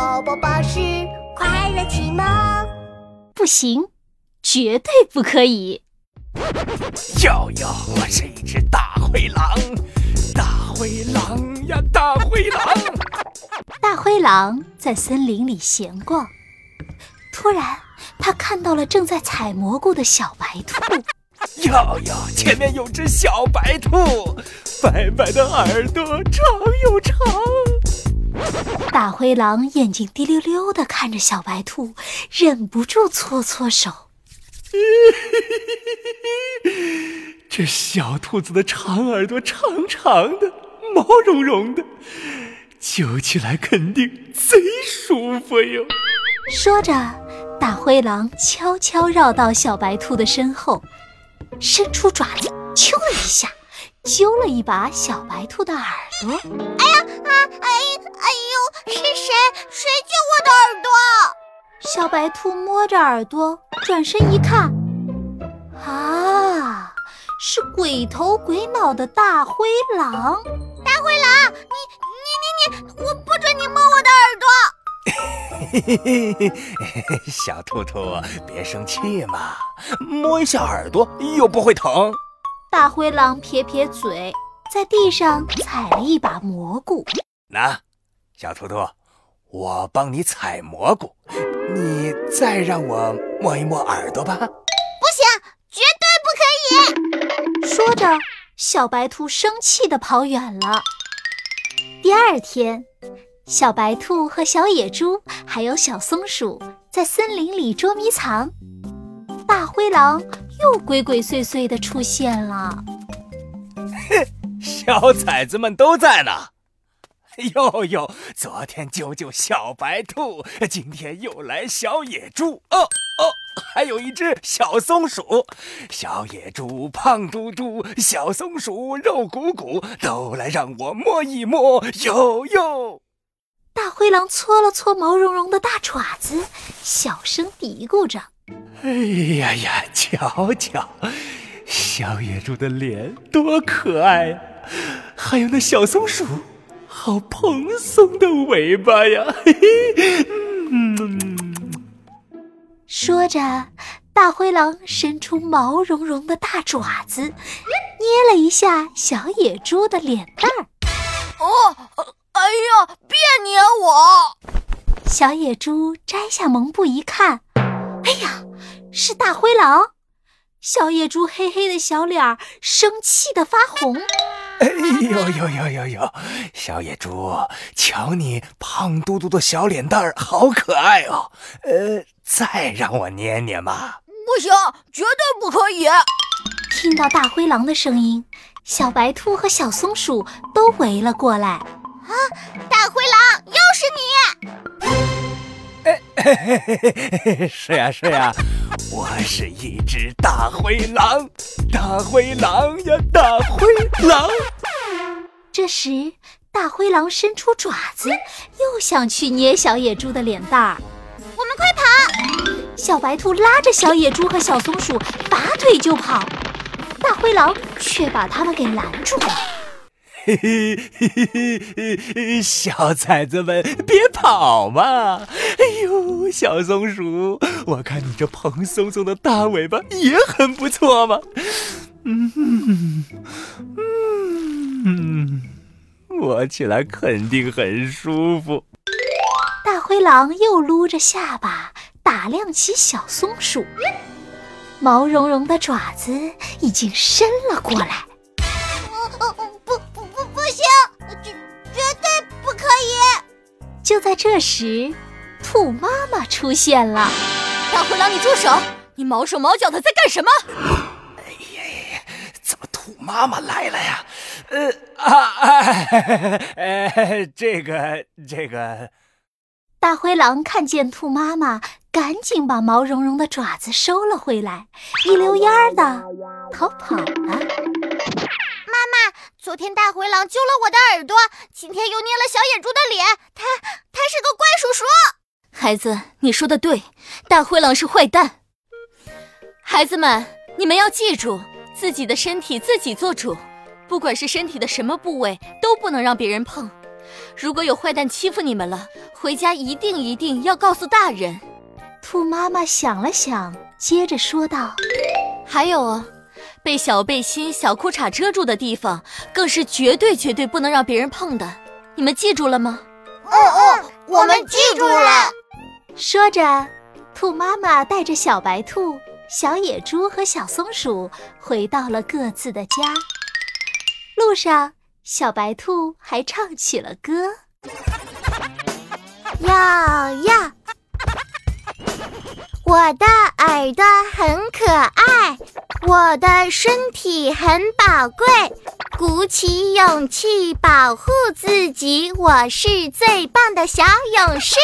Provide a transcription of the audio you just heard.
宝宝巴士快乐启蒙，不行，绝对不可以！哟哟，我是一只大灰狼，大灰狼呀，大灰狼！大灰狼在森林里闲逛，突然他看到了正在采蘑菇的小白兔。哟哟，前面有只小白兔，白白的耳朵，长又长。大灰狼眼睛滴溜溜的看着小白兔，忍不住搓搓手。这小兔子的长耳朵长长的，毛茸茸的，揪起来肯定贼舒服哟。说着，大灰狼悄悄绕到小白兔的身后，伸出爪子，咻的一下，揪了一把小白兔的耳朵。哎呀是谁？谁揪我的耳朵？小白兔摸着耳朵，转身一看，啊，是鬼头鬼脑的大灰狼！大灰狼，你你你你，我不准你摸我的耳朵！嘿嘿嘿嘿嘿，小兔兔，别生气嘛，摸一下耳朵又不会疼。大灰狼撇撇嘴，在地上采了一把蘑菇。那，小图图，我帮你采蘑菇，你再让我摸一摸耳朵吧。不行，绝对不可以！说着，小白兔生气地跑远了。第二天，小白兔和小野猪还有小松鼠在森林里捉迷藏，大灰狼又鬼鬼祟祟地出现了。哼，小崽子们都在呢。哟哟，昨天救救小白兔，今天又来小野猪，哦哦，还有一只小松鼠。小野猪胖嘟嘟，小松鼠肉鼓鼓，都来让我摸一摸。哟哟，大灰狼搓了搓毛茸茸的大爪子，小声嘀咕着：“哎呀呀，瞧瞧，小野猪的脸多可爱呀，还有那小松鼠。”好蓬松的尾巴呀！嘿嘿，嗯。说着，大灰狼伸出毛茸茸的大爪子，捏了一下小野猪的脸蛋儿。哦，哎呀，别捏我！小野猪摘下蒙布一看，哎呀，是大灰狼！小野猪黑黑的小脸儿生气的发红。哎呦呦呦呦呦！小野猪，瞧你胖嘟嘟的小脸蛋儿，好可爱哦。呃，再让我捏捏嘛？不行，绝对不可以！听到大灰狼的声音，小白兔和小松鼠都围了过来。啊，大灰狼，又是你！哎，嘿嘿嘿嘿，是呀是呀。我是一只大灰狼，大灰狼呀，大灰狼。这时，大灰狼伸出爪子，又想去捏小野猪的脸蛋儿。我们快跑！小白兔拉着小野猪和小松鼠，拔腿就跑，大灰狼却把他们给拦住了。嘿嘿嘿嘿嘿，小崽子们别跑嘛！哎呦，小松鼠，我看你这蓬松松的大尾巴也很不错嘛。嗯嗯嗯，摸起来肯定很舒服。大灰狼又撸着下巴打量起小松鼠，毛茸茸的爪子已经伸了过来。在这时，兔妈妈出现了。大灰狼，你住手！你毛手毛脚的在干什么？哎呀呀，怎么兔妈妈来了呀？呃啊，哎，这个这个。大灰狼看见兔妈妈，赶紧把毛茸茸的爪子收了回来，一溜烟儿的逃跑了。昨天大灰狼揪了我的耳朵，今天又捏了小野猪的脸，他他是个怪叔叔。孩子，你说的对，大灰狼是坏蛋。孩子们，你们要记住，自己的身体自己做主，不管是身体的什么部位，都不能让别人碰。如果有坏蛋欺负你们了，回家一定一定要告诉大人。兔妈妈想了想，接着说道：“还有哦，被小背心、小裤衩遮住的地方，更是绝对绝对不能让别人碰的。你们记住了吗？”“哦哦，我们记住了。”说着，兔妈妈带着小白兔、小野猪和小松鼠回到了各自的家。路上，小白兔还唱起了歌：“呀呀。”我的耳朵很可爱，我的身体很宝贵，鼓起勇气保护自己，我是最棒的小勇士。